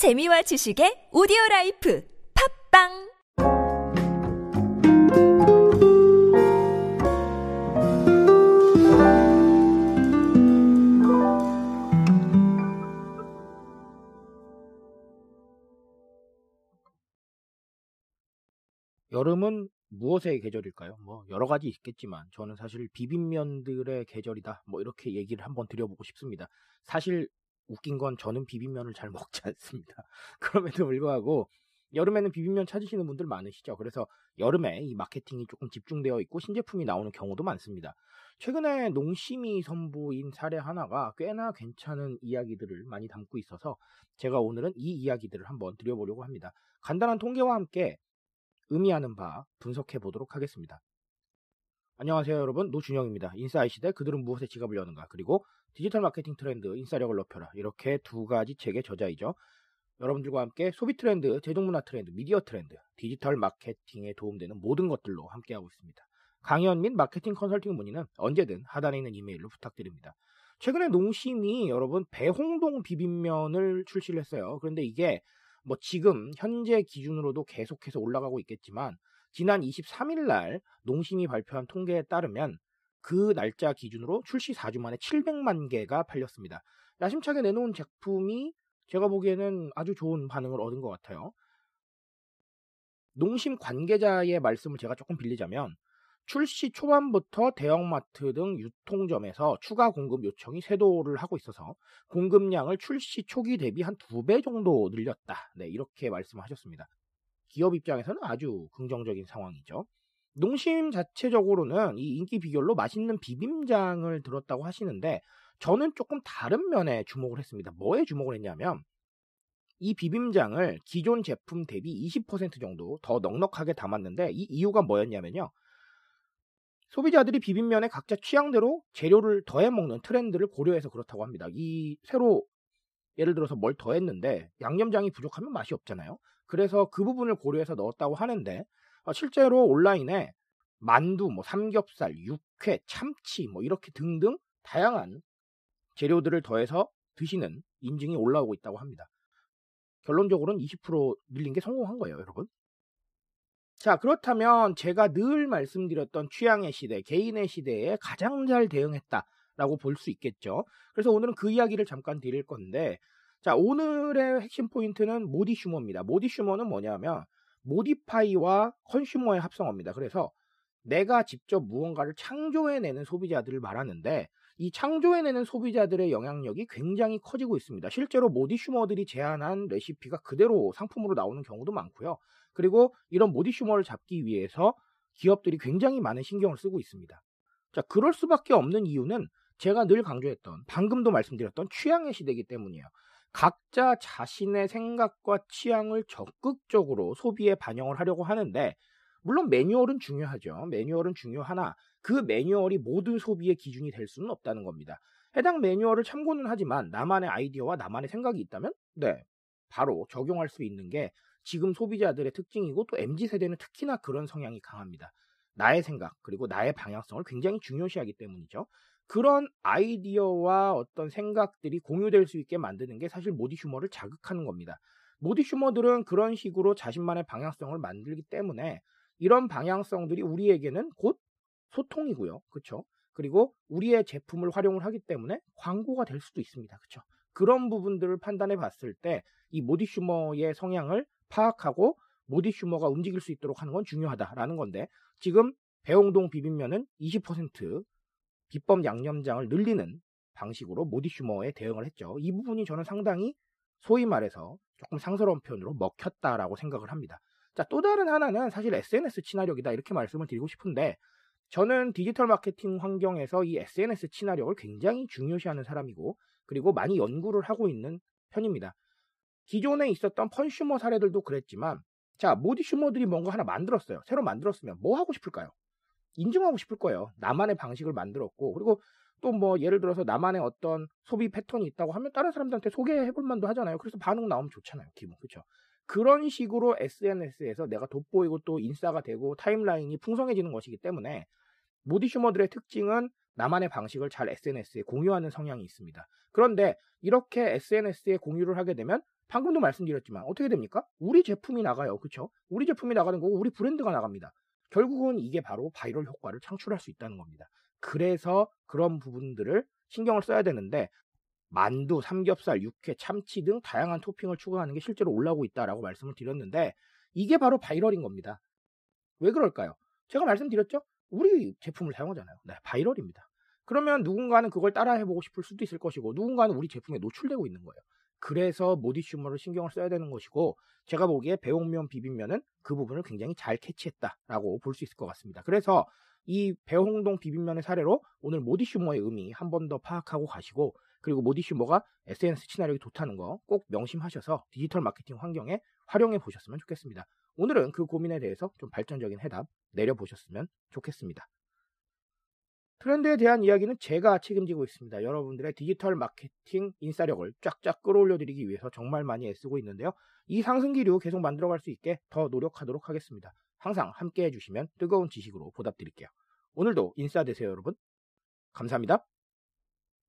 재미와 지식의 오디오 라이프 팝빵 여름은 무엇의 계절일까요? 뭐 여러 가지 있겠지만 저는 사실 비빔면들의 계절이다. 뭐 이렇게 얘기를 한번 드려보고 싶습니다. 사실 웃긴 건 저는 비빔면을 잘 먹지 않습니다. 그럼에도 불구하고 여름에는 비빔면 찾으시는 분들 많으시죠. 그래서 여름에 이 마케팅이 조금 집중되어 있고 신제품이 나오는 경우도 많습니다. 최근에 농심이 선보인 사례 하나가 꽤나 괜찮은 이야기들을 많이 담고 있어서 제가 오늘은 이 이야기들을 한번 드려보려고 합니다. 간단한 통계와 함께 의미하는 바 분석해 보도록 하겠습니다. 안녕하세요 여러분 노준영입니다. 인싸의 시대 그들은 무엇에 지갑을 여는가 그리고 디지털 마케팅 트렌드 인싸력을 높여라 이렇게 두 가지 책의 저자이죠. 여러분들과 함께 소비 트렌드, 제조 문화 트렌드, 미디어 트렌드, 디지털 마케팅에 도움되는 모든 것들로 함께하고 있습니다. 강연 및 마케팅 컨설팅 문의는 언제든 하단에 있는 이메일로 부탁드립니다. 최근에 농심이 여러분 배홍동 비빔면을 출시를 했어요. 그런데 이게 뭐 지금 현재 기준으로도 계속해서 올라가고 있겠지만 지난 23일 날 농심이 발표한 통계에 따르면 그 날짜 기준으로 출시 4주 만에 700만 개가 팔렸습니다. 야심차게 내놓은 제품이 제가 보기에는 아주 좋은 반응을 얻은 것 같아요. 농심 관계자의 말씀을 제가 조금 빌리자면 출시 초반부터 대형마트 등 유통점에서 추가 공급 요청이 쇄도를 하고 있어서 공급량을 출시 초기 대비 한 두 배 정도 늘렸다. 네, 이렇게 말씀하셨습니다. 기업 입장에서는 아주 긍정적인 상황이죠. 농심 자체적으로는 이 인기 비결로 맛있는 비빔장을 들었다고 하시는데 저는 조금 다른 면에 주목을 했습니다. 뭐에 주목을 했냐면 이 비빔장을 기존 제품 대비 20% 정도 더 넉넉하게 담았는데 이 이유가 뭐였냐면요. 소비자들이 비빔면에 각자 취향대로 재료를 더해 먹는 트렌드를 고려해서 그렇다고 합니다. 이 새로 예를 들어서 뭘 더했는데 양념장이 부족하면 맛이 없잖아요. 그래서 그 부분을 고려해서 넣었다고 하는데 어, 실제로 온라인에 만두, 뭐 삼겹살, 육회, 참치 뭐 이렇게 등등 다양한 재료들을 더해서 드시는 인증이 올라오고 있다고 합니다. 결론적으로는 20% 늘린 게 성공한 거예요, 여러분. 자, 그렇다면 제가 늘 말씀드렸던 취향의 시대, 개인의 시대에 가장 잘 대응했다라고 볼 수 있겠죠. 그래서 오늘은 그 이야기를 잠깐 드릴 건데, 자, 오늘의 핵심 포인트는 모디 슈머입니다. 모디 슈머는 뭐냐면, 모디파이와 컨슈머의 합성어입니다. 그래서 내가 직접 무언가를 창조해내는 소비자들을 말하는데, 이 창조해내는 소비자들의 영향력이 굉장히 커지고 있습니다. 실제로 모디슈머들이 제안한 레시피가 그대로 상품으로 나오는 경우도 많고요. 그리고 이런 모디슈머를 잡기 위해서 기업들이 굉장히 많은 신경을 쓰고 있습니다. 자, 그럴 수밖에 없는 이유는 제가 늘 강조했던, 방금도 말씀드렸던 취향의 시대이기 때문이에요. 각자 자신의 생각과 취향을 적극적으로 소비에 반영을 하려고 하는데, 물론 매뉴얼은 중요하죠. 매뉴얼은 중요하나 그 매뉴얼이 모든 소비의 기준이 될 수는 없다는 겁니다. 해당 매뉴얼을 참고는 하지만 나만의 아이디어와 나만의 생각이 있다면 네 바로 적용할 수 있는 게 지금 소비자들의 특징이고 또 MZ 세대는 특히나 그런 성향이 강합니다. 나의 생각 그리고 나의 방향성을 굉장히 중요시하기 때문이죠. 그런 아이디어와 어떤 생각들이 공유될 수 있게 만드는 게 사실 모디 슈머를 자극하는 겁니다. 모디 슈머들은 그런 식으로 자신만의 방향성을 만들기 때문에 이런 방향성들이 우리에게는 곧 소통이고요. 그렇죠? 그리고 우리의 제품을 활용을 하기 때문에 광고가 될 수도 있습니다. 그렇죠? 그런 부분들을 판단해 봤을 때 이 모디 슈머의 성향을 파악하고 모디 슈머가 움직일 수 있도록 하는 건 중요하다라는 건데 지금 배홍동 비빔면은 20% 비법 양념장을 늘리는 방식으로 모디 슈머에 대응을 했죠. 이 부분이 저는 상당히 소위 말해서 조금 상스러운 표현으로 먹혔다라고 생각을 합니다. 자, 또 다른 하나는 사실 SNS 친화력이다 이렇게 말씀을 드리고 싶은데 저는 디지털 마케팅 환경에서 이 SNS 친화력을 굉장히 중요시하는 사람이고 그리고 많이 연구를 하고 있는 편입니다. 기존에 있었던 펀슈머 사례들도 그랬지만 자 모디 슈머들이 뭔가 하나 만들었어요. 새로 만들었으면 뭐 하고 싶을까요? 인증하고 싶을 거예요. 나만의 방식을 만들었고 그리고 또 뭐 예를 들어서 나만의 어떤 소비 패턴이 있다고 하면 다른 사람들한테 소개해볼 만도 하잖아요. 그래서 반응 나오면 좋잖아요. 기분 그렇죠? 그런 식으로 SNS에서 내가 돋보이고 또 인싸가 되고 타임라인이 풍성해지는 것이기 때문에 모디슈머들의 특징은 나만의 방식을 잘 SNS에 공유하는 성향이 있습니다. 그런데 이렇게 SNS에 공유를 하게 되면 방금도 말씀드렸지만 어떻게 됩니까? 우리 제품이 나가요. 그쵸? 우리 제품이 나가는 거고 우리 브랜드가 나갑니다. 결국은 이게 바로 바이럴 효과를 창출할 수 있다는 겁니다. 그래서 그런 부분들을 신경을 써야 되는데 만두, 삼겹살, 육회, 참치 등 다양한 토핑을 추가하는 게 실제로 올라오고 있다라고 말씀을 드렸는데 이게 바로 viral인 겁니다. 왜 그럴까요? 제가 말씀드렸죠? 우리 제품을 사용하잖아요. 네, viral입니다. 그러면 누군가는 그걸 따라 해보고 싶을 수도 있을 것이고 누군가는 우리 제품에 노출되고 있는 거예요. 그래서 modisumer를 신경을 써야 되는 것이고 제가 보기에 배홍면 비빔면은 그 부분을 굉장히 잘 캐치했다라고 볼 수 있을 것 같습니다. 그래서 이 배홍동 비빔면의 사례로 오늘 modisumer의 의미 한 번 더 파악하고 가시고 그리고 modisumer가 SNS 친화력이 좋다는 거 꼭 명심하셔서 디지털 마케팅 환경에 활용해 보셨으면 좋겠습니다. 오늘은 그 고민에 대해서 좀 발전적인 해답 내려보셨으면 좋겠습니다. 트렌드에 대한 이야기는 제가 책임지고 있습니다. 여러분들의 디지털 마케팅 인싸력을 쫙쫙 끌어올려 드리기 위해서 정말 많이 애쓰고 있는데요. 이 상승기류 계속 만들어갈 수 있게 더 노력하도록 하겠습니다. 항상 함께 해주시면 뜨거운 지식으로 보답드릴게요. 오늘도 인싸 되세요, 여러분. 감사합니다.